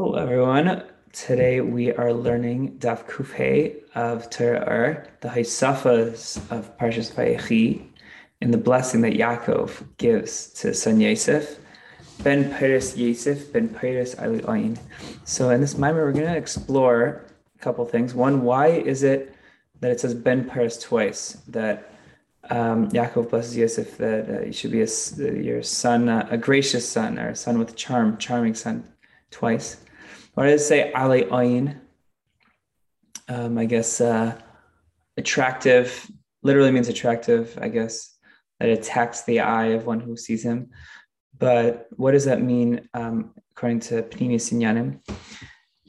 Hello, everyone. Today we are learning Daf Kufhe of Torah, the Haisafas of Parshas Vayechi, in the blessing that Yaakov gives to son Yosef, Ben Peiris Yosef, Ben Ali Ayin. So in this mimer, we're going to explore a couple things. One, why is it that it says Ben Peiris twice? That um, Yaakov blesses Yosef that uh, you should be a, your son, uh, a gracious son, or a son with charm, charming son, twice. Why does say Ali Ayin? Um, I guess uh, attractive literally means attractive, I guess, that attacks the eye of one who sees him. But what does that mean um, according to Pnimi Sinyanim?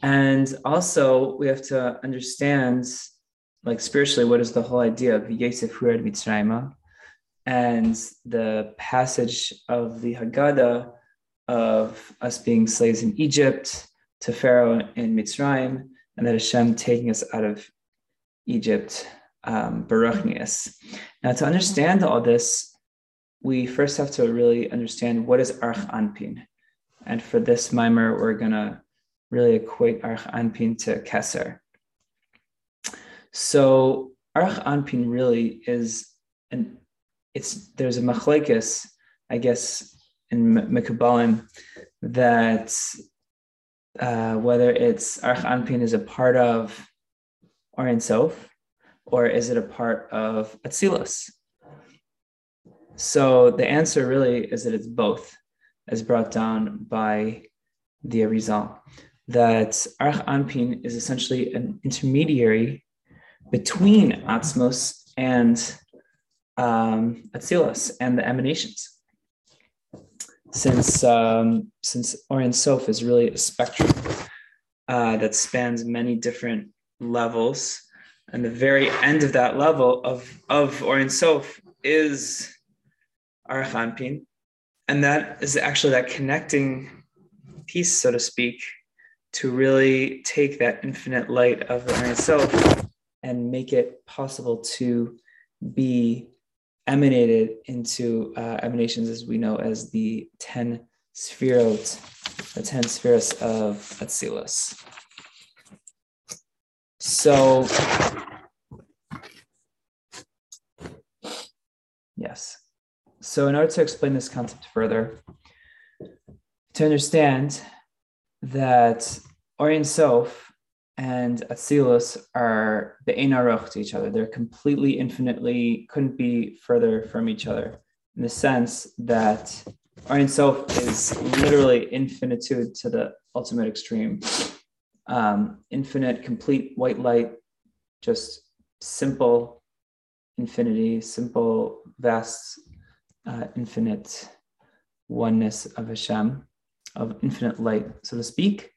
And also, we have to understand like spiritually, what is the whole idea of Yosef Hured Mitzrayim and the passage of the Haggadah of us being slaves in Egypt to Pharaoh in Mitzrayim, and that Hashem taking us out of Egypt, um, Baruchnius. Now, to understand all this, we first have to really understand what is Arch Anpin. And for this mimer, we're going to really equate Arch Anpin to Kesser. So Arch Anpin really is an it's there's a machlekes, I guess, in Mekabalim that uh, whether it's Arch Anpin is a part of Or Sof, or is it a part of Atzilus? So the answer really is that it's both, as brought down by the Arizal, that Arch Anpin is essentially an intermediary between Atzmos and um, Atzilus and the emanations. Since um, since Or Ein Sof is really a spectrum uh, that spans many different levels, and the very end of that level of of Or Ein Sof is Arch Anpin, and that is actually that connecting piece, so to speak, to really take that infinite light of the Or Sof and make it possible to be emanated into uh, emanations as we know as the 10 sphirot, the 10 spheres of Atzilus. So, yes. So, in order to explain this concept further, to understand that Or Ein Sof and Atzilus are the Aruch to each other. They're completely infinitely couldn't be further from each other in the sense that Ein Sof is literally infinitude to the ultimate extreme. Um, infinite, complete white light, just simple infinity, simple, vast, uh, infinite oneness of Hashem, of infinite light, so to speak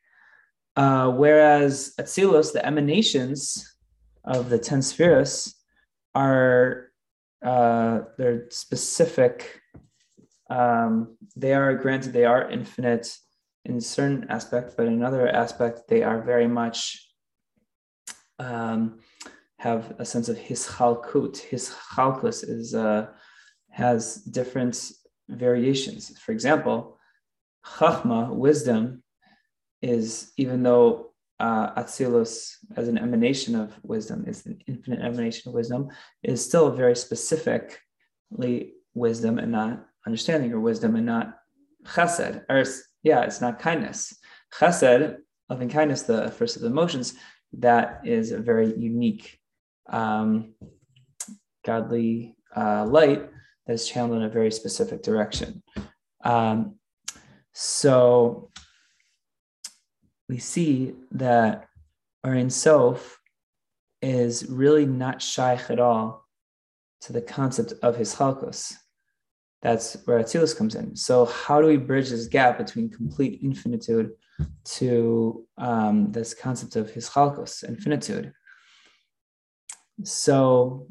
uh, whereas Atzilus, the emanations of the ten spheres, are uh, they're specific. Um, they are granted they are infinite in certain aspect, but in another aspect they are very much um, have a sense of hischalkut. His chalkus is uh, has different variations. For example, chachma, wisdom, is even though uh, Atzilus, as an emanation of wisdom, is an infinite emanation of wisdom, is still very specifically wisdom and not understanding or wisdom and not chesed. Or yeah, it's not kindness. Chesed, loving kindness, the first of the emotions, that is a very unique um, godly uh, light that is channeled in a very specific direction. Um, so we see that Or Ein Sof is really not shaykh at all to the concept of his chalkos. That's where Atzilus comes in. So, how do we bridge this gap between complete infinitude to um, this concept of his chalkos, infinitude? So,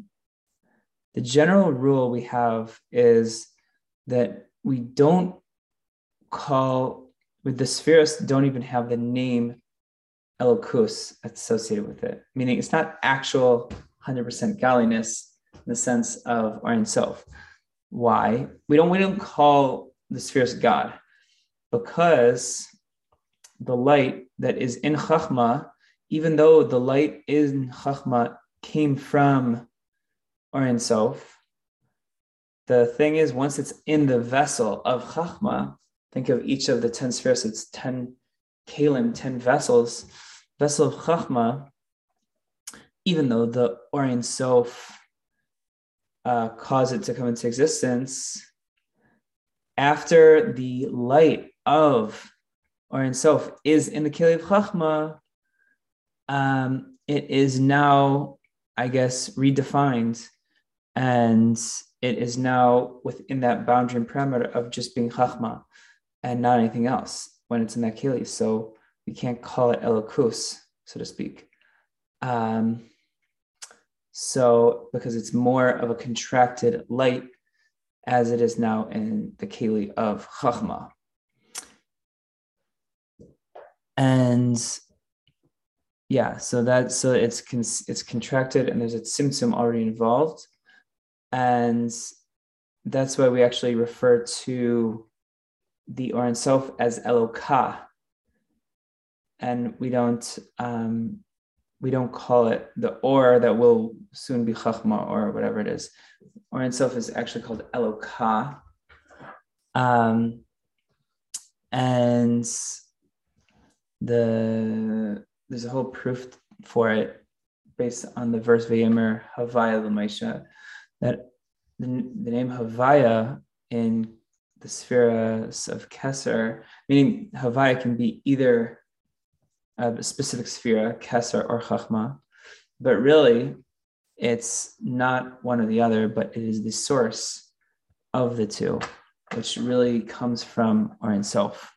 the general rule we have is that we don't call with the spheres don't even have the name Elokus associated with it, meaning it's not actual 100% godliness in the sense of our Sof. Why? We don't, we don't call the spheres God because the light that is in Chachma, even though the light in Chachma came from Or self, the thing is, once it's in the vessel of Chachma, think of each of the 10 spheres, it's 10 kalim, 10 vessels, vessel of Chachma, even though the Or Sof uh, caused it to come into existence, after the light of Or Sof is in the Kili of Chachma, um, it is now, I guess, redefined and it is now within that boundary and parameter of just being Chachma and not anything else when it's in that Kili. So we can't call it Elokus, so to speak. Um, so because it's more of a contracted light as it is now in the Kili of Chachma. And yeah, so that so it's it's contracted and there's a symptom already involved, and that's why we actually refer to the Or Ein Sof as Eloka, and we don't um, we don't call it the Or that will soon be Chachma or whatever it is. Or Sof is actually called Eloka, um, and the there's a whole proof for it based on the verse Vayemer Havaya L'Maisha that the, the name Havaya in the spheres of Kesser, meaning Havaya can be either a specific sphere, Kesser or Chachma, but really it's not one or the other, but it is the source of the two, which really comes from Or Ein Sof.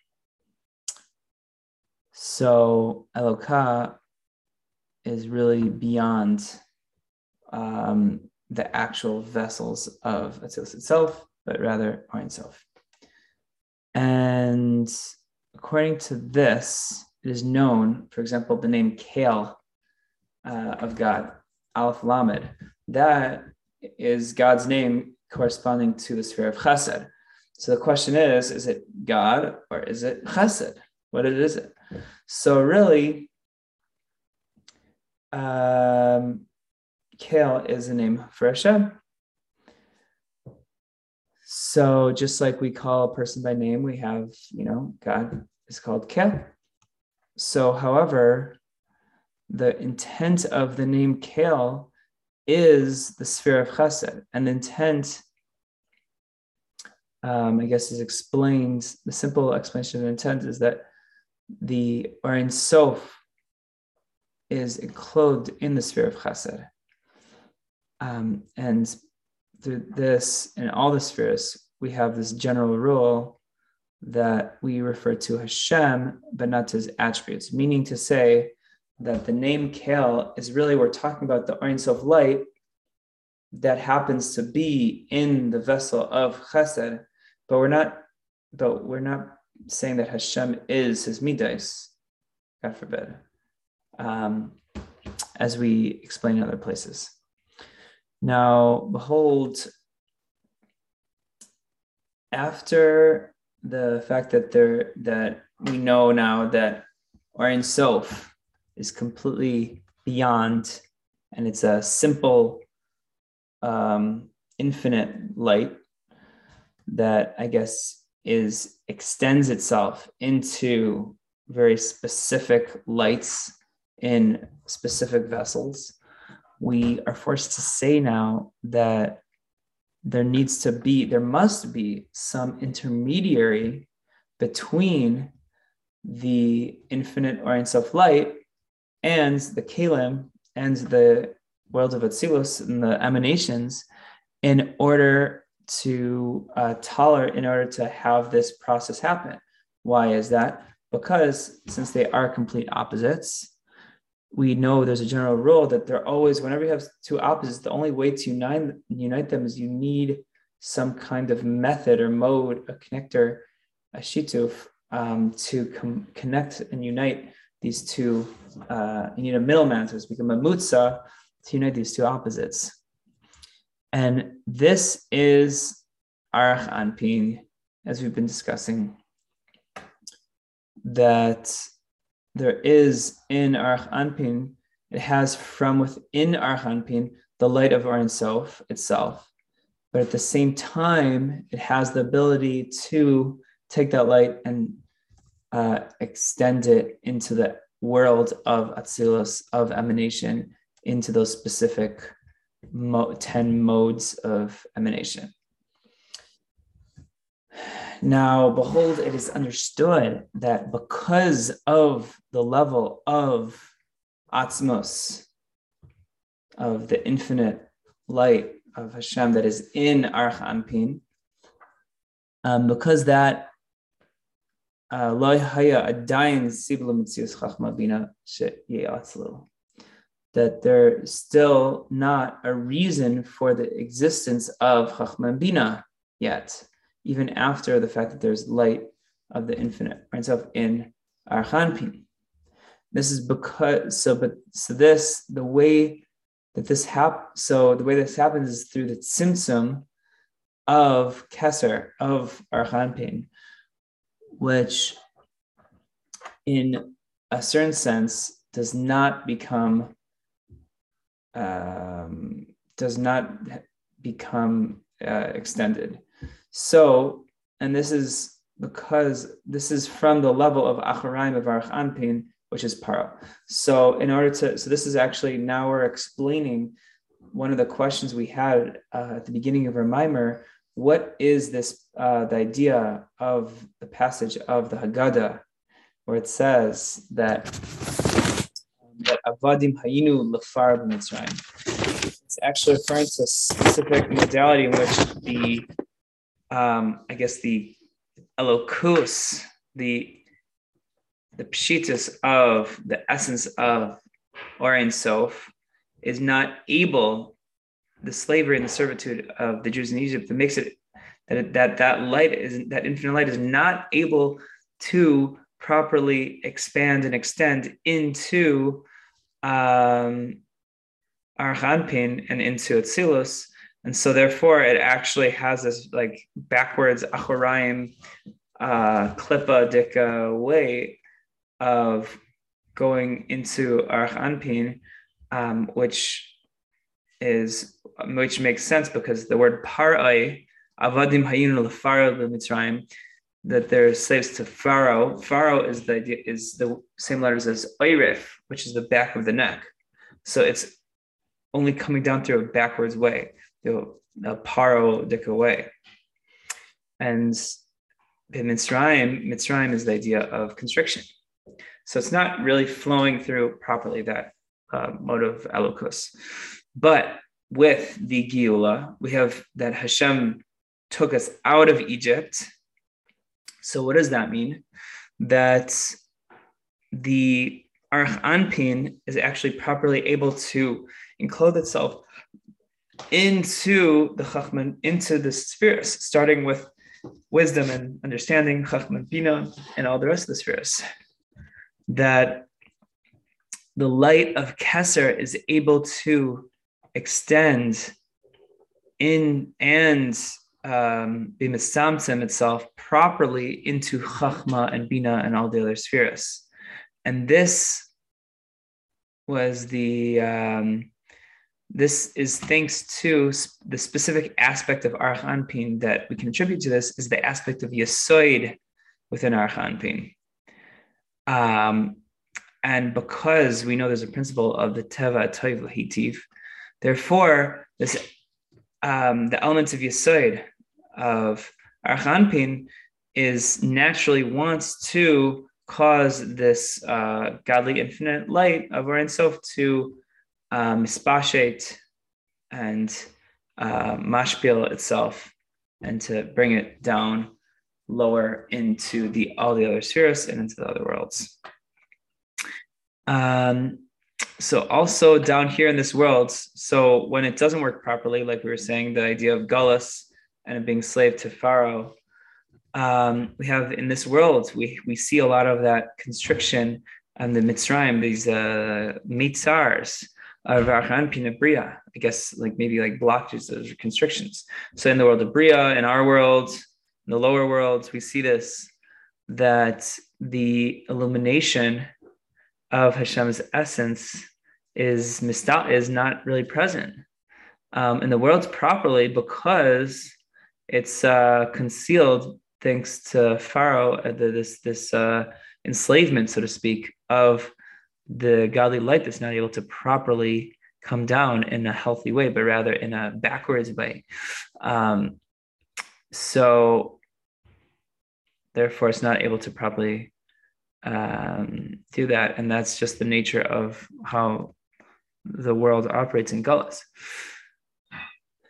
So Eloka is really beyond um, the actual vessels of Atzilus itself, but rather Or Ein Sof. And according to this, it is known, for example, the name Keil uh, of God, Aleph Lamed, that is God's name corresponding to the sphere of Chesed. So the question is, is it God or is it Chesed? What is it? So really, um, Keil is a name for Hashem. So just like we call a person by name, we have, you know, God is called Keil. So, however, the intent of the name Keil is the sphere of Chesed, and the intent, um, I guess, is explained. The simple explanation of intent is that the Or Ein Sof is enclosed in the sphere of Chesed. Um, and through this, and all the spheres, we have this general rule that we refer to Hashem, but not to his attributes, meaning to say that the name Keil is really, we're talking about the Ein Sof light that happens to be in the vessel of Chesed, but we're not, but we're not saying that Hashem is his midas, God forbid, um, as we explain in other places. Now, behold, after the fact that there that we know now that Or Ein Sof is completely beyond, and it's a simple, um, infinite light that I guess is extends itself into very specific lights in specific vessels, we are forced to say now that there needs to be, there must be some intermediary between the infinite Or Ein Sof light and the Kalim and the world of Atzilus and the emanations in order to uh, tolerate in order to have this process happen. Why is that? Because since they are complete opposites, we know there's a general rule that they're always, whenever you have two opposites, the only way to unite, unite them is you need some kind of method or mode, a connector, a shituf, um, to com- connect and unite these two. Uh, you need a middleman, so it's become a mutza to unite these two opposites. And this is Arach Anpin, as we've been discussing, that there is in Arach Anpin, it has from within Arach Anpin the light of Ein Sof itself. But at the same time, it has the ability to take that light and uh, extend it into the world of Atzilus, of emanation, into those specific mo- 10 modes of emanation. Now, behold, it is understood that because of the level of Atzmos, of the infinite light of Hashem that is in Arach Anpin, um, because that uh, that there's still not a reason for the existence of Chachma Bina yet even after the fact that there's light of the infinite? So in Archanpin. This is because so but so this the way that this happens so the way this happens is through the symptom of Kesser of Archanpin, which in a certain sense does not become um, does not become uh, extended. So, and this is because this is from the level of Acharaim of Arach Anpin, which is Paro. So, in order to, so this is actually now we're explaining one of the questions we had uh, at the beginning of our mimer. What is this, uh, the idea of the passage of the Haggadah, where it says that that Avadim Hayinu Lefar b'Mitzrayim. It's actually referring to a specific modality in which the um, I guess the elokus, the the pshitas of the essence of Or Ein Sof is not able, the slavery and the servitude of the Jews in Egypt that makes it that that that light is that infinite light is not able to properly expand and extend into um, Archanpin and into Atzilus and so therefore it actually has this like backwards Achoraim uh, Klippa Dika way of going into Arach Anpin, um, which is which makes sense because the word parai avadim hayinu lefaro Mitzrayim that they're slaves to Pharaoh. Pharaoh is the is the same letters as oirif, which is the back of the neck. So it's only coming down through a backwards way the parodic way. And in Mitzrayim, Mitzrayim is the idea of constriction. So it's not really flowing through properly that uh, mode of elokus. But with the Geula, we have that Hashem took us out of Egypt. So what does that mean? That the Arch Anpin is actually properly able to enclose itself into the Chachman, into the spheres, starting with wisdom and understanding, Chachman Bina, and all the rest of the spheres. That the light of Kesser is able to extend in and um, be misamsim itself properly into Chachma and Bina and all the other spheres. And this was the um, this is thanks to the specific aspect of Arach Anpin that we can attribute to this is the aspect of Yesoid within Arach Anpin. Um, and because we know there's a principle of the Teva Toiv Hitiv, therefore, this um, the elements of Yesoid of Arach Anpin is naturally wants to cause this uh, godly infinite light of Ein Sof to um, mispashet and uh, mashpil itself, and to bring it down lower into the all the other spheres and into the other worlds. Um, so also down here in this world, so when it doesn't work properly, like we were saying, the idea of gullus and being slave to Pharaoh, um, we have in this world, we, we see a lot of that constriction and the Mitzrayim, these uh, mitzars, of Pina Bria, I guess like maybe like blockages or constrictions. So in the world of Bria, in our world, in the lower worlds, we see this that the illumination of Hashem's essence is mistal is not really present um, in the world properly because it's uh, concealed thanks to Pharaoh, uh, this this uh, enslavement, so to speak, of the godly light that's not able to properly come down in a healthy way, but rather in a backwards way. Um, so, therefore, it's not able to properly um, do that, and that's just the nature of how the world operates in Gullus.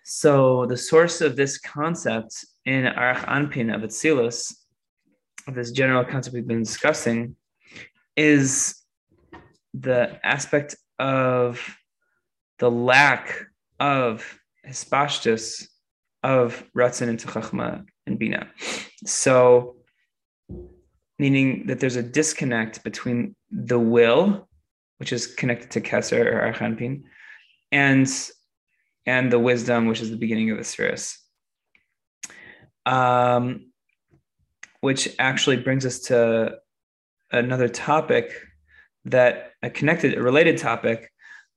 So the source of this concept in Arach Anpin of Atzilus, this general concept we've been discussing, is the aspect of the lack of hispashtus of Ratzin into Chachma and Bina. So, meaning that there's a disconnect between the will, which is connected to Keser or Archanpin, and and the wisdom, which is the beginning of the spheres. Um, which actually brings us to another topic that a connected, a related topic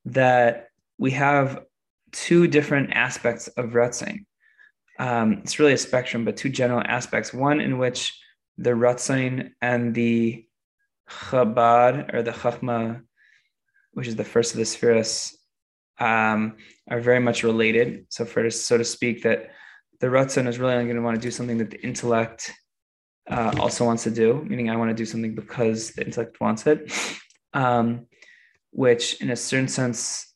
that we have two different aspects of Ratzin. Um, it's really a spectrum, but two general aspects. One in which the Ratzin and the Chabad or the Chachma, which is the first of the spheres, um, are very much related. So, for so to speak, that the Ratzon is really only going to want to do something that the intellect uh, also wants to do, meaning I want to do something because the intellect wants it, um, which in a certain sense,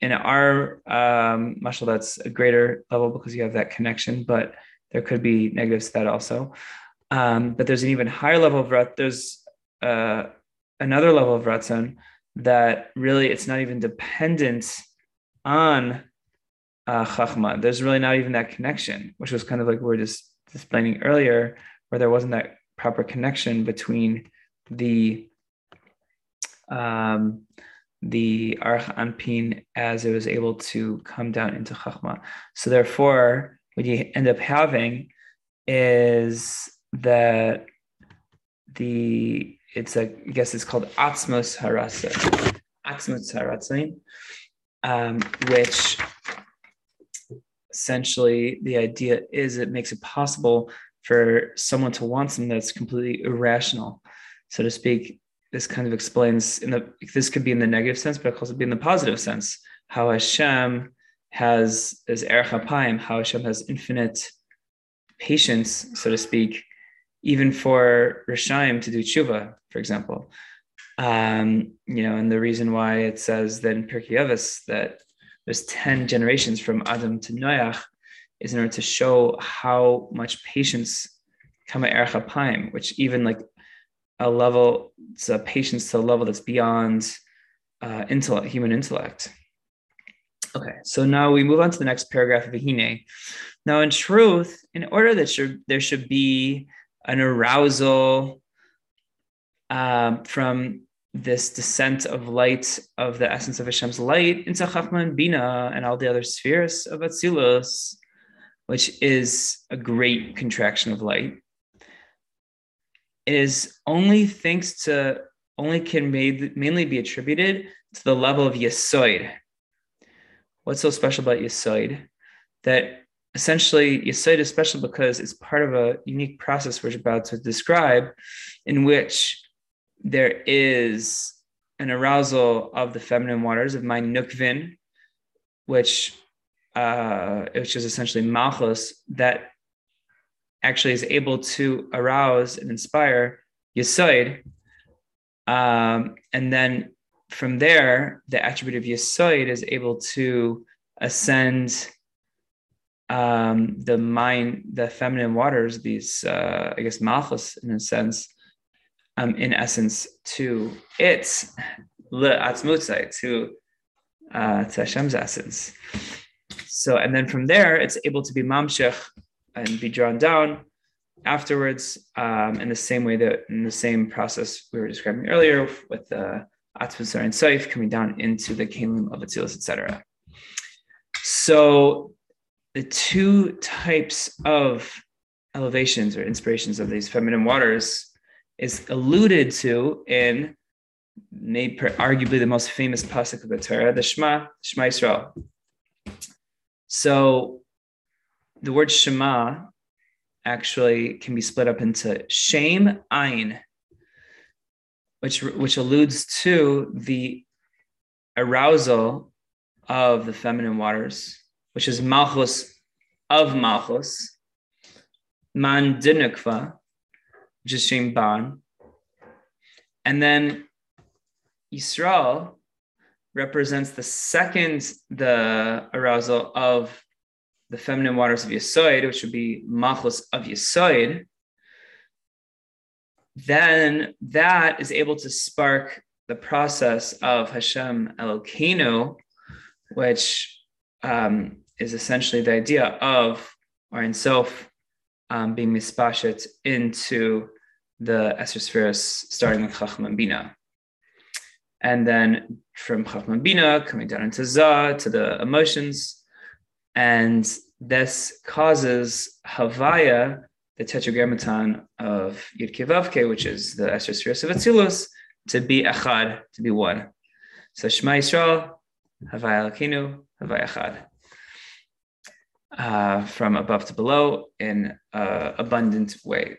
in our um, mashal, that's a greater level because you have that connection, but there could be negatives to that also. Um, but there's an even higher level of rat. There's uh, another level of ratzon that really it's not even dependent on uh, Chachma, there's really not even that connection, which was kind of like we were just explaining earlier, where there wasn't that proper connection between the um, the Arch Anpin as it was able to come down into Chachma. So therefore, what you end up having is that the it's a I guess it's called Atzmos Harasa. Atzmos Haratzin um, which essentially the idea is it makes it possible for someone to want something that's completely irrational, so to speak. This kind of explains in the this could be in the negative sense, but it could also be in the positive sense how Hashem has as Erech Apayim, how Hashem has infinite patience, so to speak, even for Rishaim to do tshuva, for example. Um, you know, and the reason why it says that in Pirkei Avos that there's 10 generations from Adam to Noach is in order to show how much patience kama erech apayim, which even like a level, it's a patience to a level that's beyond uh, intellect, human intellect. Okay, so now we move on to the next paragraph of Ahine. Now, in truth, in order that should, there should be an arousal um, from this descent of light of the essence of Hashem's light into Chachma and Bina and all the other spheres of Atzilus, which is a great contraction of light. Is only thanks to, only can made, mainly be attributed to the level of Yesoid. What's so special about Yesoid? That essentially Yesoid is special because it's part of a unique process we're about to describe in which there is an arousal of the feminine waters of my nukvin, which uh, which is essentially malchus that actually is able to arouse and inspire yisoid. Um, and then from there, the attribute of yisoid is able to ascend um, the mind, the feminine waters, these, uh, I guess, malchus in a sense, um, in essence, to its le'atzmutzai, to uh, to Hashem's essence. So, and then from there, it's able to be mamshech and be drawn down afterwards um, in the same way that in the same process we were describing earlier with the Atzmusar and Saif coming down into the kingdom of Atzilus, etc. So the two types of elevations or inspirations of these feminine waters is alluded to in per, arguably the most famous pasuk of the Torah, the Shema, Shema Yisrael. So the word Shema actually can be split up into shame, ayin, which, which alludes to the arousal of the feminine waters, which is malchus of malchus, man dinukva, which is shame ban, and then Yisrael represents the second, the arousal of the feminine waters of Yisoid, which would be Machos of Yisoid, then that is able to spark the process of Hashem Elokeinu, which um, is essentially the idea of or in self um, being mispashet into the Esther starting with Chacham Bina. And then from Chacham Bina, coming down into Za to the emotions. And this causes Havaya, the tetragrammaton of Yud Kevavke, which is the Esther spheres of Atzilus, to be Echad, to be one. So Shema Yisrael, Havaya Lakinu, Havaya Echad. Uh, from above to below in an abundant way.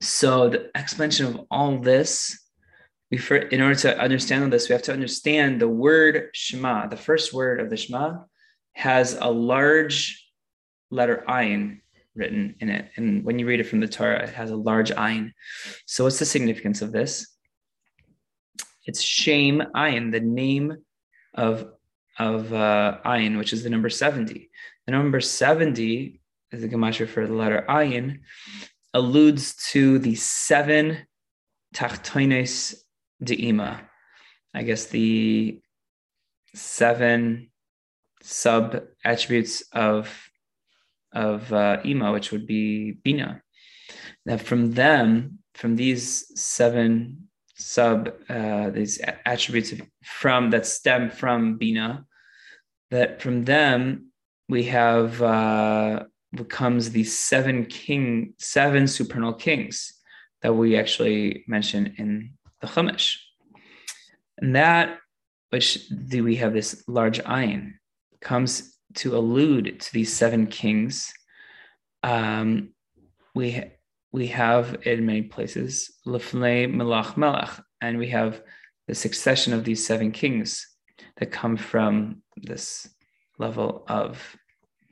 So the explanation of all this, we for, in order to understand all this, we have to understand the word Shema. The first word of the Shema has a large letter ayin written in it, and when you read it from the Torah, it has a large ayin. So what's the significance of this? It's shame ayin, the name of of uh, ayin, which is the number seventy. The number seventy is the gematria for the letter ayin alludes to the seven tachtoines de'ima. I guess the seven sub attributes of of uh, ima, which would be bina. That from them, from these seven sub uh, these attributes from that stem from bina, that from them we have uh, becomes the seven king, seven supernal kings that we actually mention in the Chumash. And that, which do we have this large ayin, comes to allude to these seven kings. Um, we we have in many places lefnei melach melach, and we have the succession of these seven kings that come from this level of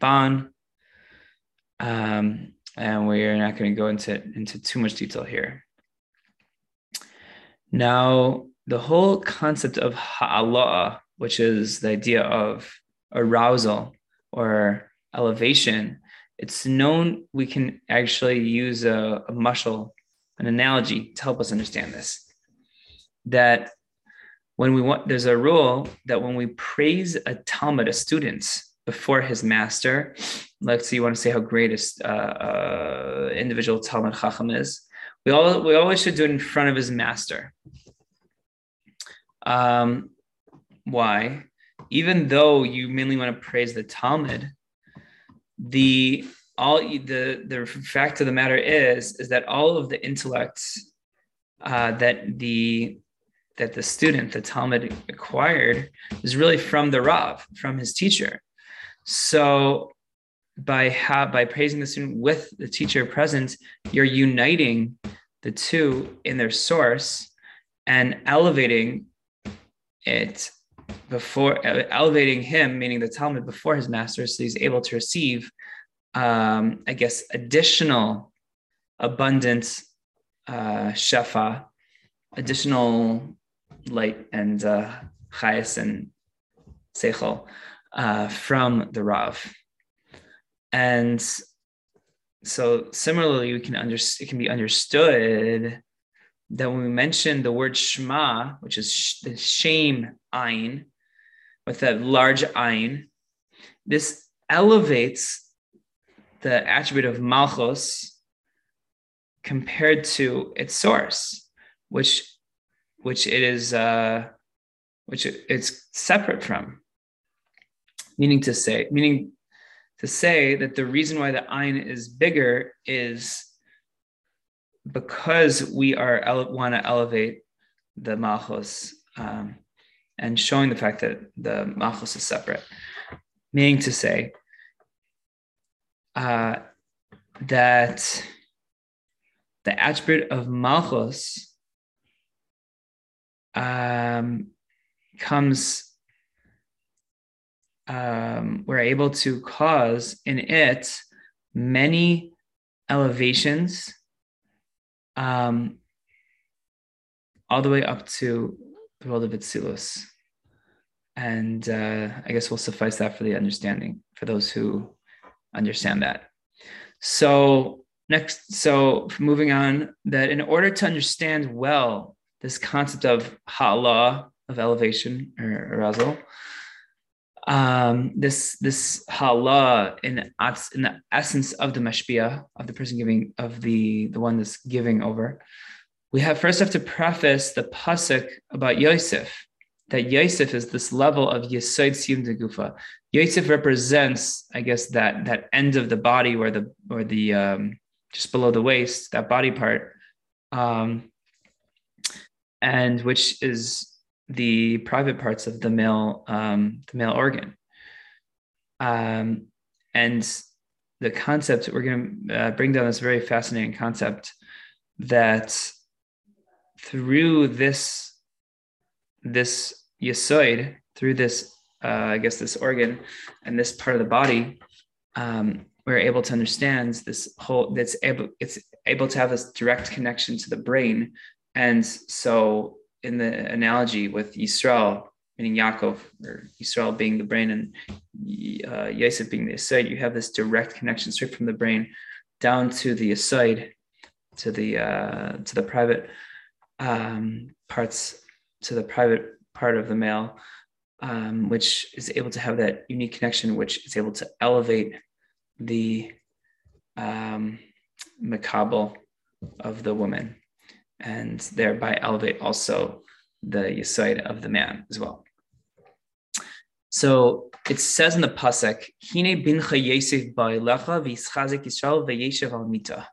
ban, um, and we're not going to go into, into too much detail here. Now, the whole concept of ha'ala, which is the idea of arousal or elevation, it's known we can actually use a, a mushal, an analogy to help us understand this. That when we want, there's a rule that when we praise a Talmud, a student, before his master. Let's say you want to say how great a uh, uh, individual Talmud Chacham is. We all we always should do it in front of his master. Um, why? Even though you mainly want to praise the Talmud, the all the the fact of the matter is is that all of the intellects uh, that the that the student, the Talmud acquired, is really from the Rav, from his teacher. So by by praising the student with the teacher present, you're uniting the two in their source and elevating it before elevating him, meaning the Talmud before his master, so he's able to receive, um, I guess, additional abundant uh, shefa, additional light and uh, chayas and seichel uh, from the Rav. And so similarly, we can under, it can be understood that when we mention the word Shema, which is sh- the shame ayin, with that large ayin, this elevates the attribute of Malchus compared to its source, which which it is uh, which it's separate from. Meaning to say, meaning to say that the reason why the ayin is bigger is because we are ele- want to elevate the malchus um, and showing the fact that the malchus is separate, meaning to say uh, that the attribute of malchus um, comes um, we're able to cause in it many elevations um, all the way up to the world of Atzilus. And uh, I guess we'll suffice that for the understanding for those who understand that. So next, so moving on, that in order to understand well this concept of ha'ala, of elevation or arousal, um, this this hala in in the essence of the mashpia of the person giving of the the one that's giving over. We have first have to preface the pasuk about Yosef that Yosef is this level of Yesod Siyum Gufa. Yosef represents, I guess, that that end of the body where the or the um, just below the waist, that body part, um, and which is the private parts of the male um, the male organ. Um, and the concept we're going to uh, bring down this very fascinating concept that through this this yasoid through this uh, I guess this organ and this part of the body, um, we're able to understand this whole that's able it's able to have this direct connection to the brain, and so in the analogy with Yisrael, meaning Yaakov, or Yisrael being the brain and uh, Yosef being the aside, you have this direct connection straight from the brain down to the aside, to the uh, to the private um, parts, to the private part of the male, um, which is able to have that unique connection, which is able to elevate the um, makabel of the woman and thereby elevate also the yesod of the man as well. So it says in the pasuk, "Hine bincha Yosef ba'ilecha v'yischazik Yisrael v'yeshev al mita,"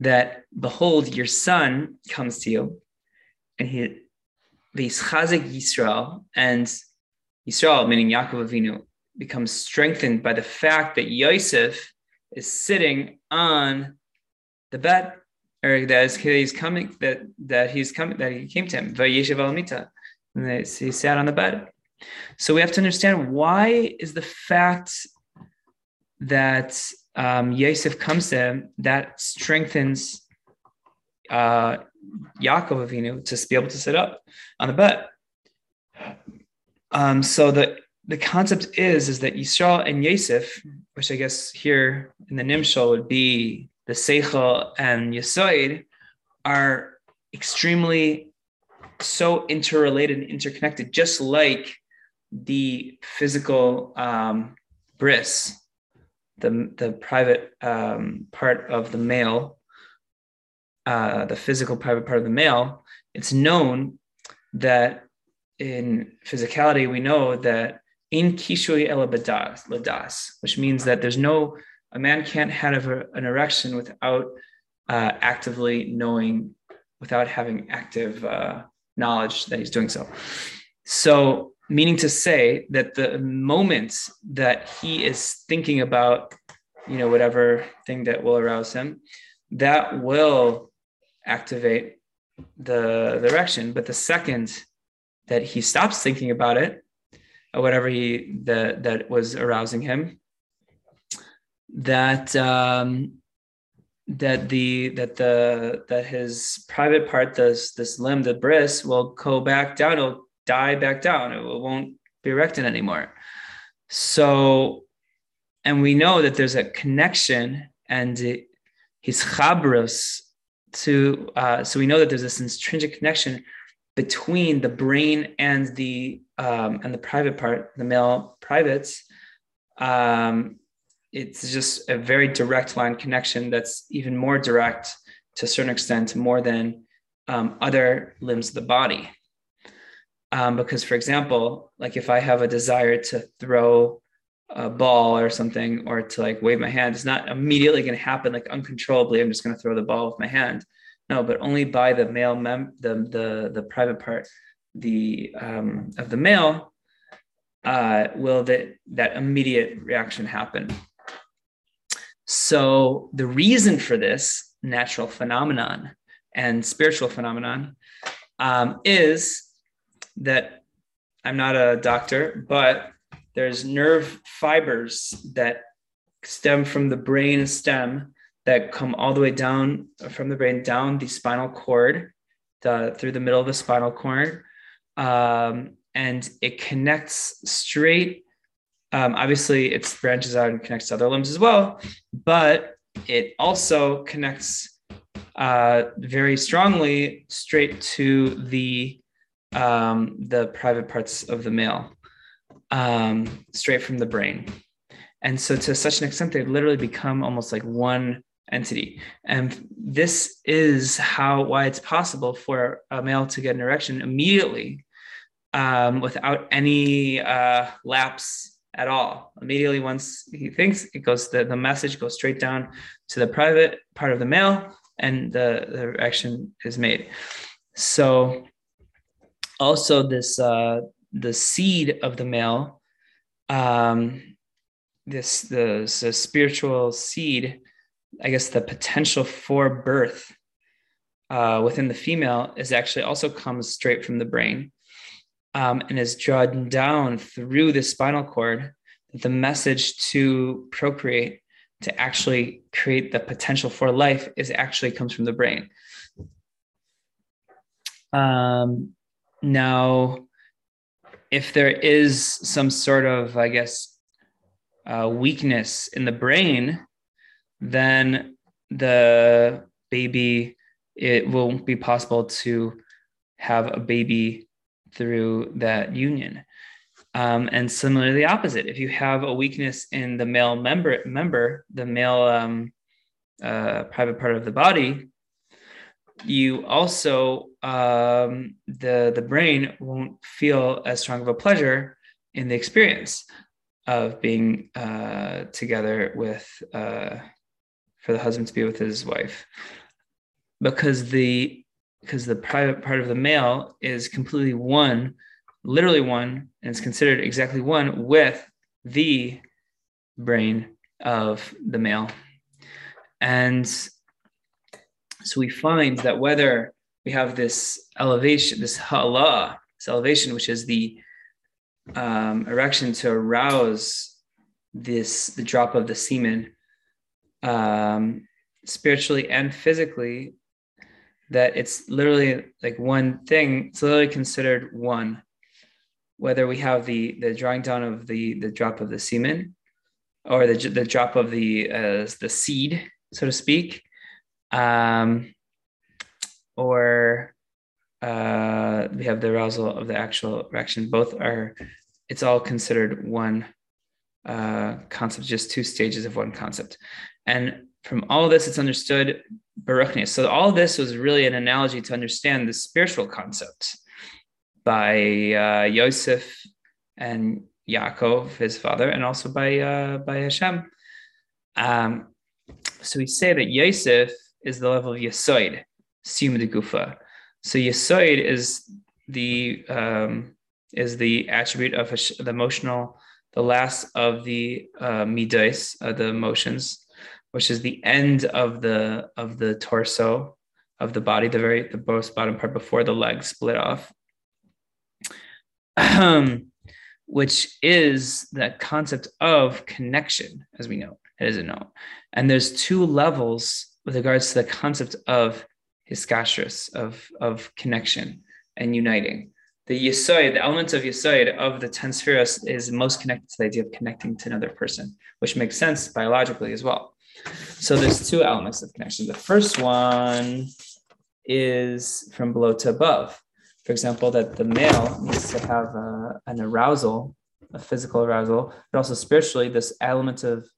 that behold, your son comes to you, and he v'yischazik Yisrael, and Yisrael, meaning Yaakov Avinu, becomes strengthened by the fact that Yosef is sitting on the bed or that he's coming, that that he's coming, that he came to him, Vayeshev Alamita, and he sat on the bed. So we have to understand why is the fact that um, Yosef comes to him that strengthens uh, Yaakov Avinu to be able to sit up on the bed. Um, so the the concept is is that Yisrael and Yosef, which I guess here in the Nimshal would be the Seichel and Yesoid are extremely so interrelated and interconnected, just like the physical um, bris, the, the private um, part of the male, uh, the physical private part of the male, it's known that in physicality, we know that in kishui elabadas, which means that there's no a man can't have a, an erection without uh, actively knowing, without having active uh, knowledge that he's doing so. So, meaning to say that the moment that he is thinking about, you know, whatever thing that will arouse him, that will activate the, the erection. But the second that he stops thinking about it, or whatever he that that was arousing him, that um, that the that the that his private part, this this limb, the bris, will go back down. It'll die back down. It won't be erected anymore. So, and we know that there's a connection, and his chabros to. Uh, so we know that there's this intrinsic connection between the brain and the um, and the private part, the male privates. Um, it's just a very direct line connection that's even more direct to a certain extent more than um, other limbs of the body um, because for example like if i have a desire to throw a ball or something or to like wave my hand it's not immediately going to happen like uncontrollably i'm just going to throw the ball with my hand no, but only by the male mem the the the private part the um, of the male uh, will that that immediate reaction happen. So the reason for this natural phenomenon and spiritual phenomenon um, is that I'm not a doctor, but there's nerve fibers that stem from the brain stem that come all the way down from the brain down the spinal cord the, through the middle of the spinal cord. Um, and it connects straight um, obviously it branches out and connects to other limbs as well but it also connects uh, very strongly straight to the um, the private parts of the male um, straight from the brain. And so to such an extent they literally become almost like one entity. And this is how why it's possible for a male to get an erection immediately um, without any uh, lapse at all. Immediately once he thinks it goes the, the message goes straight down to the private part of the male and the, the erection is made. So also this uh, the seed of the male um, this the, the spiritual seed i guess the potential for birth uh, within the female is actually also comes straight from the brain um, and is drawn down through the spinal cord the message to procreate to actually create the potential for life is actually comes from the brain. Um, now if there is some sort of i guess uh, weakness in the brain, then the baby, it won't be possible to have a baby through that union. Um, and similarly, the opposite. If you have a weakness in the male member, member the male um, uh, private part of the body, you also um, the the brain won't feel as strong of a pleasure in the experience of being uh, together with uh, for the husband to be with his wife because the because the private part of the male is completely one literally one and is considered exactly one with the brain of the male and so we find that whether we have this elevation this hala this elevation which is the um, erection to arouse this the drop of the semen um, spiritually and physically that it's literally like one thing it's literally considered one whether we have the the drawing down of the the drop of the semen or the, the drop of the uh, the seed so to speak um, or uh, we have the arousal of the actual erection. Both are, it's all considered one uh, concept, just two stages of one concept. And from all this, it's understood Baruchnius. So all this was really an analogy to understand the spiritual concept by uh, Yosef and Yaakov, his father, and also by uh, by Hashem. Um, so we say that Yosef is the level of Yesoid, Siyum de Gufa. So Yesoid is the um, is the attribute of the emotional, the last of the uh, midas, uh, the emotions, which is the end of the of the torso of the body, the very the most bottom part before the legs split off, which is the concept of connection, as we know, it is a know. And there's two levels with regards to the concept of hiskashrus, of, of connection and uniting. The yisoid, the element of yisoid of the ten spheres is most connected to the idea of connecting to another person, which makes sense biologically as well. So there's two elements of connection. The first one is from below to above. For example, that the male needs to have a, an arousal, a physical arousal, but also spiritually, this element of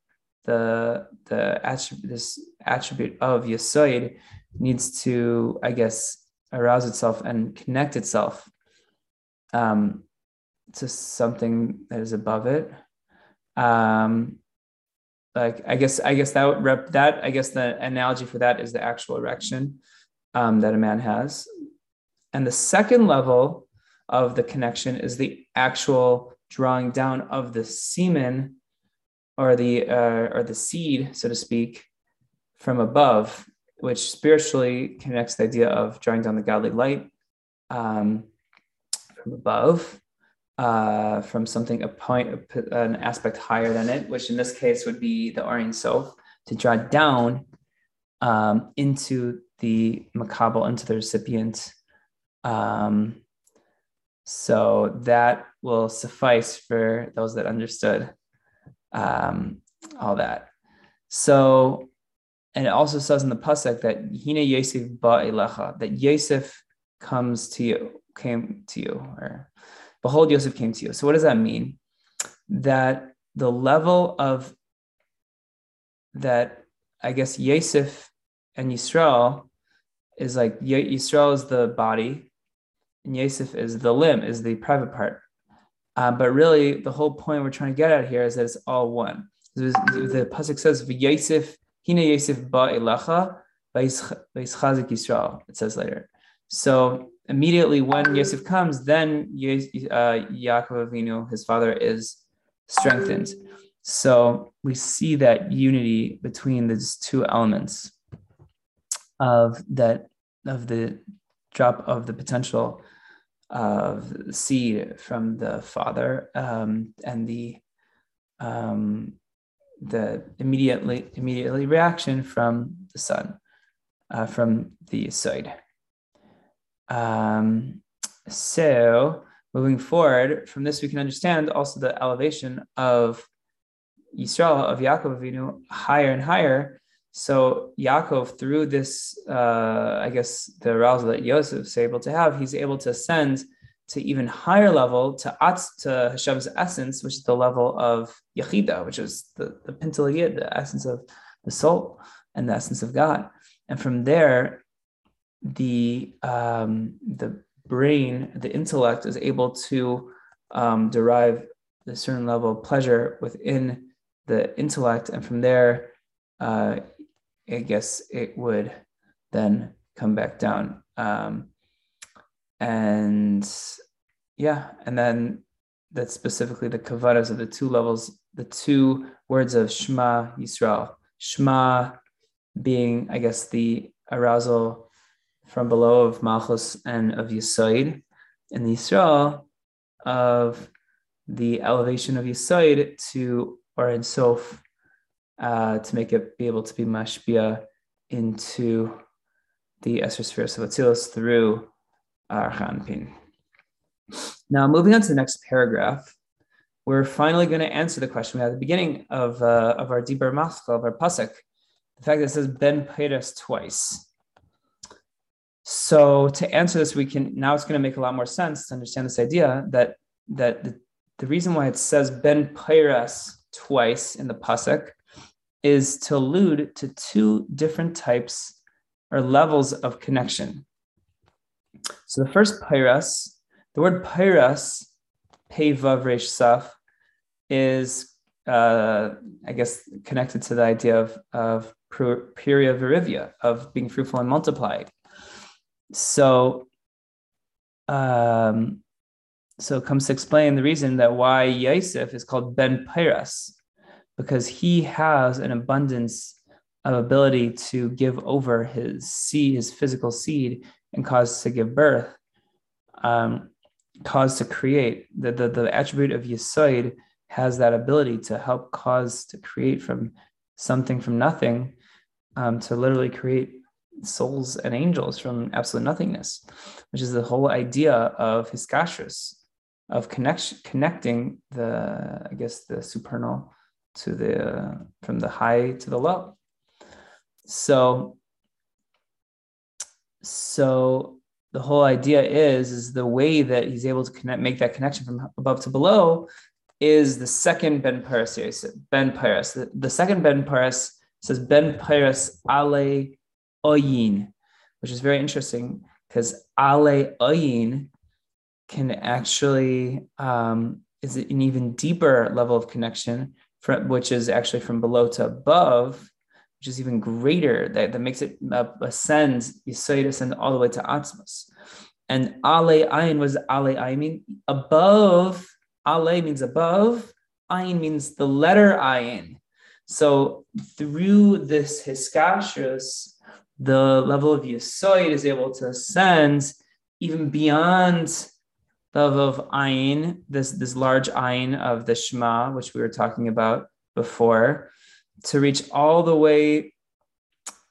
the the attribute, this attribute of yisoid needs to, I guess, arouse itself and connect itself um, to something that is above it. Um, like I guess I guess that rep that I guess the analogy for that is the actual erection. um, that a man has. And the second level of the connection is the actual drawing down of the semen or the uh, or the seed, so to speak, from above, which spiritually connects the idea of drawing down the godly light um, from above, uh, from something a point, an aspect higher than it, which in this case would be the Or Ein Sof, to draw down um, into the makabel, into the recipient. Um, so that will suffice for those that understood um, all that. So, and it also says in the pasuk that Hina Yosef ba that Yosef comes to you, came to you, or behold, Yosef came to you. So, what does that mean? That the level of that, I guess, Yosef and Yisrael is like Yisrael is the body, and Yosef is the limb, is the private part. Uh, but really, the whole point we're trying to get at here is that it's all one. The pasuk says, "V'Yosef hina Yosef ba Yisrael." It says later. So immediately when Yosef comes, then uh, Yaakov Avinu, his father, is strengthened. So we see that unity between these two elements of that of the drop of the potential of seed from the father um, and the um, the immediately immediately reaction from the son uh, from the side. Um, so moving forward from this, we can understand also the elevation of Yisrael of Yaakov Avinu higher and higher so Yaakov, through this, uh, I guess, the arousal that Yosef is able to have, he's able to ascend to even higher level to Atz, to Hashem's essence, which is the level of Yechida, which is the the Pintele Yid, the essence of the soul and the essence of God. And from there, the um, the brain, the intellect, is able to um, derive a certain level of pleasure within the intellect, and from there. Uh, I guess it would then come back down. Um, and yeah, and then that's specifically the kavadas of the two levels, the two words of Shema Yisrael. Shema being, I guess, the arousal from below of Malchus and of Yisoid, and the Yisrael of the elevation of Yisoid to Or Ein Sof uh, to make it be able to be mashbia into the Esther sphere of Atzilus through Arich Anpin. Now, moving on to the next paragraph, we're finally going to answer the question we had at the beginning of, uh, of our deeper Machal, of our Pasuk, the fact that it says Ben Peres twice. So to answer this, we can now it's going to make a lot more sense to understand this idea that that the, the reason why it says Ben Peres twice in the pasuk is to allude to two different types or levels of connection. So the first pyras, the word pyras, pei vav resh saf, is uh, I guess connected to the idea of of puria virivia, of being fruitful and multiplied. So, um, so it comes to explain the reason that why Yosef is called Ben Pyras, because he has an abundance of ability to give over his seed, his physical seed, and cause to give birth, um, cause to create. The, the, the attribute of Yisoid has that ability to help cause to create from something from nothing, um, to literally create souls and angels from absolute nothingness, which is the whole idea of hiskashrus, of connection, connecting the, I guess, the supernal to the from the high to the low. So so the whole idea is is the way that he's able to connect make that connection from above to below is the second Ben Paris Ben Paris. The, the second Ben Paris says Ben Paris Ale Oyin, which is very interesting because Ale Oyin can actually um, is an even deeper level of connection from, which is actually from below to above, which is even greater, that, that makes it uh, ascend, Yisoid ascend all the way to Atzmos. And Ale Ayin was Ale Ayin mean above. Ale means above. Ayin means the letter Ayin. So through this Hiskashrus, the level of Yisoid is able to ascend even beyond the level of Ayin, this, this large Ayin of the Shema, which we were talking about before, to reach all the way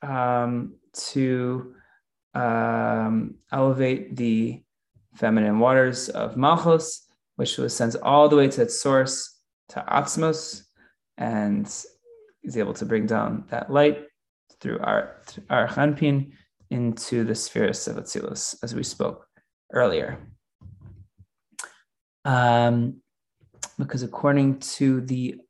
um, to um, elevate the feminine waters of Malchus, which ascends all the way to its source, to Atzmos, and is able to bring down that light through our, our Chanpin into the spheres of Atzilus, as we spoke earlier. Um, because according to the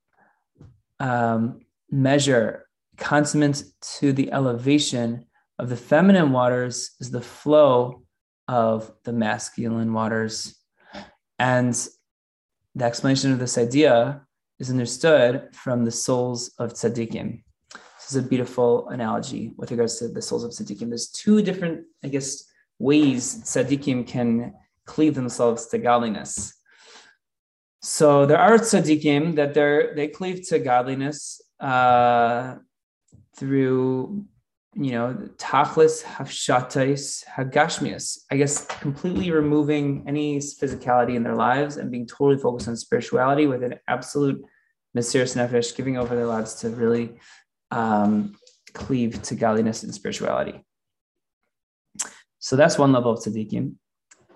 um, measure consummate to the elevation of the feminine waters is the flow of the masculine waters. And the explanation of this idea is understood from the souls of tzaddikim. This is a beautiful analogy with regards to the souls of tzaddikim. There's two different, I guess, ways tzaddikim can cleave themselves to godliness. So there are tzaddikim that they they cleave to godliness uh, through, you know, tachlis hafshatais hagashmias. I guess completely removing any physicality in their lives and being totally focused on spirituality with an absolute mesiras nefesh, giving over their lives to really um, cleave to godliness and spirituality. So that's one level of tzaddikim.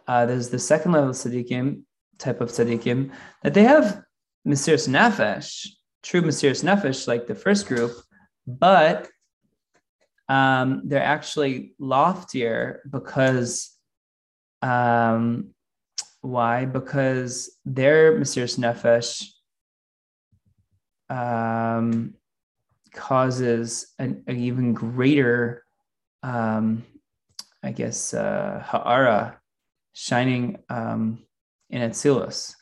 Uh, there's the second level of tzaddikim, type of tzaddikim, that they have mesiras nefesh, true mesiras nefesh, like the first group, but um, they're actually loftier because um, why? Because their mesiras nefesh um, causes an, an, even greater, um, I guess, uh, ha'ara, shining um, in Atzilus.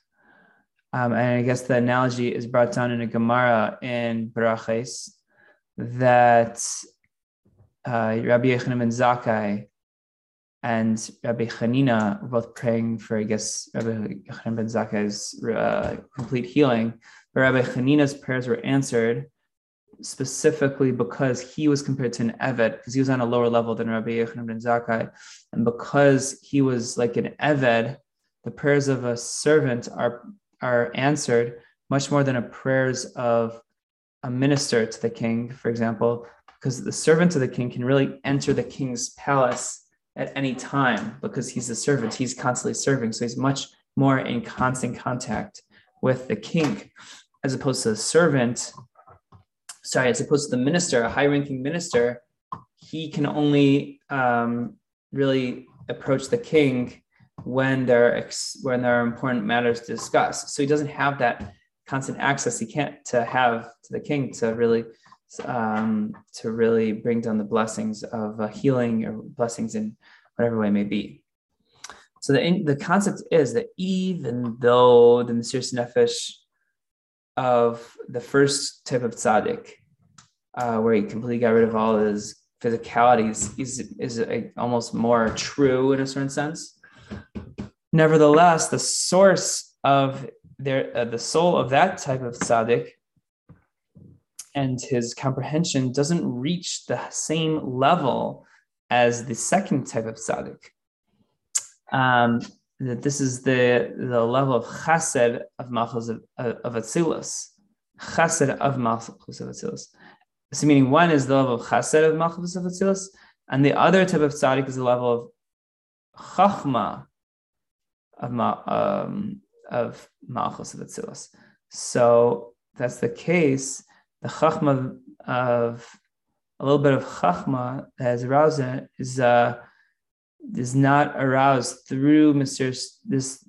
Um, and I guess the analogy is brought down in a Gemara in Berachos that uh, Rabbi Yochanan ben Zakkai and Rabbi Chanina were both praying for, I guess, Rabbi Yochanan ben Zakkai's uh, complete healing. But Rabbi Chanina's prayers were answered specifically because he was compared to an Eved, because he was on a lower level than Rabbi Yochanan ben Zakkai. And because he was like an Eved, the prayers of a servant are, are answered much more than a prayers of a minister to the king, for example, because the servant of the king can really enter the king's palace at any time because he's a servant. He's constantly serving. So he's much more in constant contact with the king as opposed to the servant. Sorry, as opposed to the minister, a high ranking minister, he can only um, really approach the king when there ex- when there are important matters to discuss. So he doesn't have that constant access. He can't to have to the king to really um, to really bring down the blessings of uh, healing or blessings in whatever way may be. So the the concept is that even though the mesiras nefesh of the first type of tzaddik, uh, where he completely got rid of all his physicalities, is is a, almost more true in a certain sense. Nevertheless, the source of their uh, the soul of that type of tzaddik and his comprehension doesn't reach the same level as the second type of tzaddik. Um, that this is the, the level of chesed of malchus of, of Atzilus. Chesed of malchus of Atzilus. So meaning one is the level of chesed of malchus of Atzilus, and the other type of tzaddik is the level of chachma of, um, of malchus of Atzilus. So that's the case. The chachma of a little bit of chachma that is aroused is uh, is not aroused through mesiras this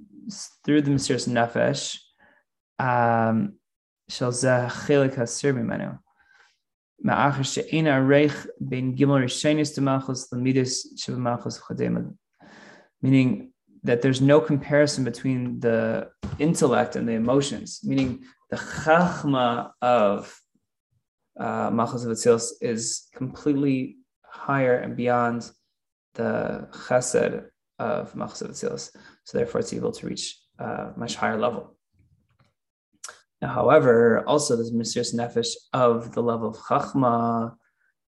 through the mesiras nefesh. Um. Meaning that there's no comparison between the intellect and the emotions, meaning the chachma of uh, Malchus of Atzilus is completely higher and beyond the Chesed of Malchus of Atzilus. So therefore, it's able to reach a much higher level. Now, however, also this Mesiras Nefesh of the level of Chachma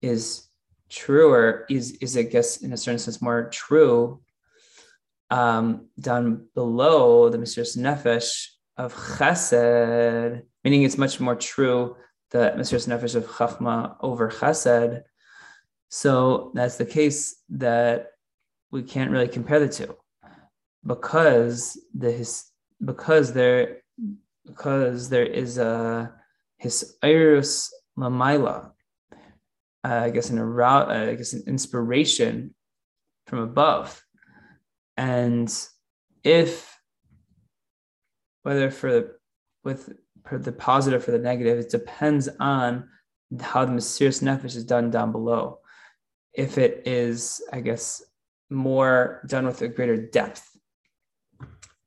is truer, is, is I guess in a certain sense more true um, down below the Mesiras Nefesh of Chesed, meaning it's much more true the Mesiras Nefesh of Chachma over Chesed. So that's the case that we can't really compare the two because the his because there because there is a his iris lamaila, uh, I guess an arousal, uh, I guess an inspiration from above, and if whether for with for the positive for the negative, it depends on how the Mesiras Nefesh is done down below. If it is, I guess, more done with a greater depth.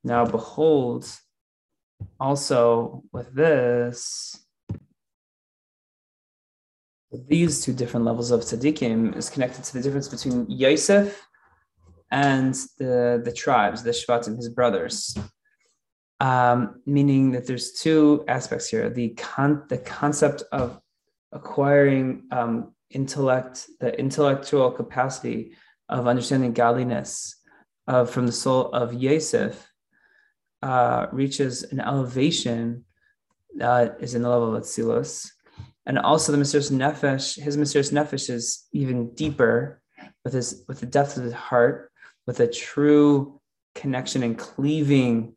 Now, behold, also with this, these two different levels of tzaddikim is connected to the difference between Yosef and the, the tribes, the Shvatim, his brothers. Um, meaning that there's two aspects here: the con- the concept of acquiring um, intellect, the intellectual capacity of understanding godliness uh, from the soul of Yosef uh, reaches an elevation that is in the level of Atzilus. And also the Mesiras Nefesh, his Mesiras Nefesh is even deeper with his with the depth of his heart, with a true connection and cleaving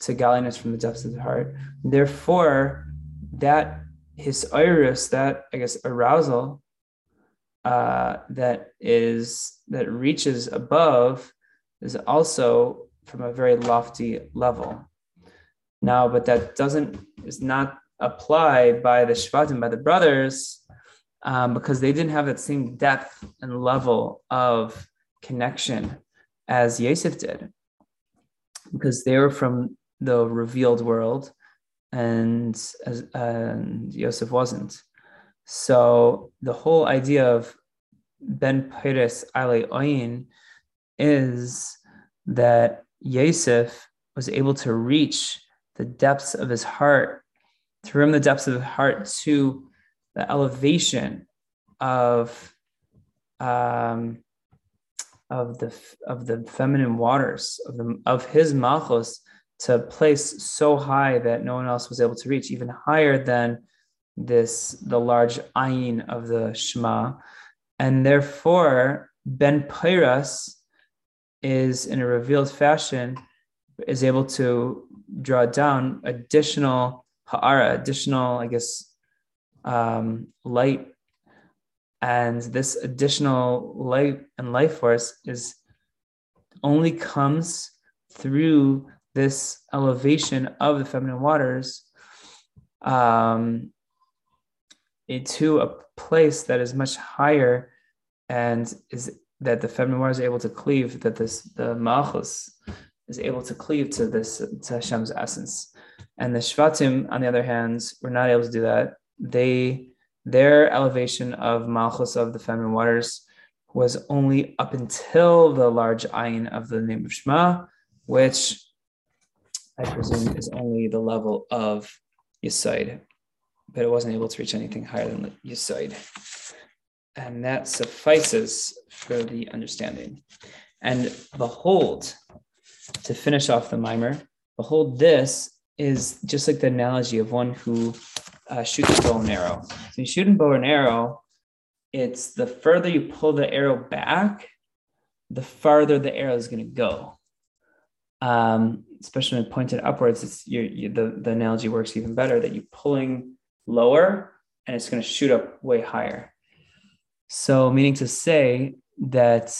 to godliness from the depths of the heart. Therefore, that his iris, that I guess arousal, uh, that is that reaches above, is also from a very lofty level. Now, but that doesn't is not applied by the Shvatim, by the brothers, um, because they didn't have that same depth and level of connection as Yosef did, because they were from the revealed world, and as and Yosef wasn't. So the whole idea of Ben Peres Ale Oyin is that Yosef was able to reach the depths of his heart, to rim the depths of his heart to the elevation of um, of the of the feminine waters of the of his malchus to place so high that no one else was able to reach, even higher than this the large ayin of the Shema, and therefore Ben Piras is in a revealed fashion is able to draw down additional ha'ara, additional, I guess, um, light. And this additional light and life force is only comes through this elevation of the feminine waters um, into a place that is much higher and is that the feminine waters are able to cleave, that this the malchus is able to cleave to this to Hashem's essence. And the Shvatim, on the other hand, were not able to do that. They their elevation of malchus of the feminine waters was only up until the large ayin of the name of Shema, which I presume is only the level of Yisoid, but it wasn't able to reach anything higher than the Yisoid. And that suffices for the understanding. And behold, to finish off the mimer, behold, this is just like the analogy of one who uh, shoots a bow and arrow. So you shoot a bow and arrow, it's the further you pull the arrow back, the farther the arrow is going to go. Um, especially when pointed upwards, it's you the, the analogy works even better that you're pulling lower and it's going to shoot up way higher. So, meaning to say that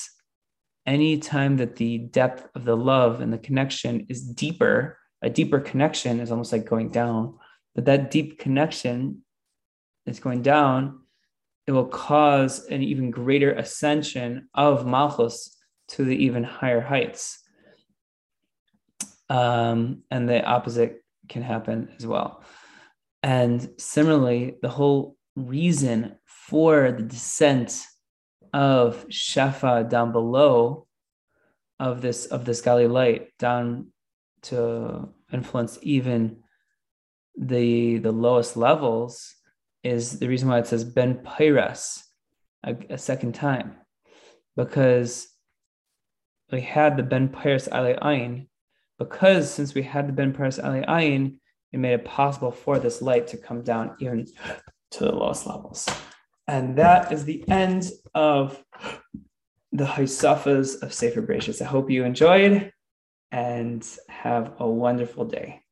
any time that the depth of the love and the connection is deeper, a deeper connection is almost like going down, but that deep connection is going down, it will cause an even greater ascension of Malchus to the even higher heights. Um, and the opposite can happen as well. And similarly, the whole reason for the descent of Shefa down below of this of this Gali light down to influence even the the lowest levels is the reason why it says Ben Pyras a, a second time. Because we had the Ben Pyras Ali Ayin because since we had the Ben Pyras Ali Ayin it made it possible for this light to come down even to the lowest levels. And that is the end of the Haisafas of Sefer Bereshis. I hope you enjoyed and have a wonderful day.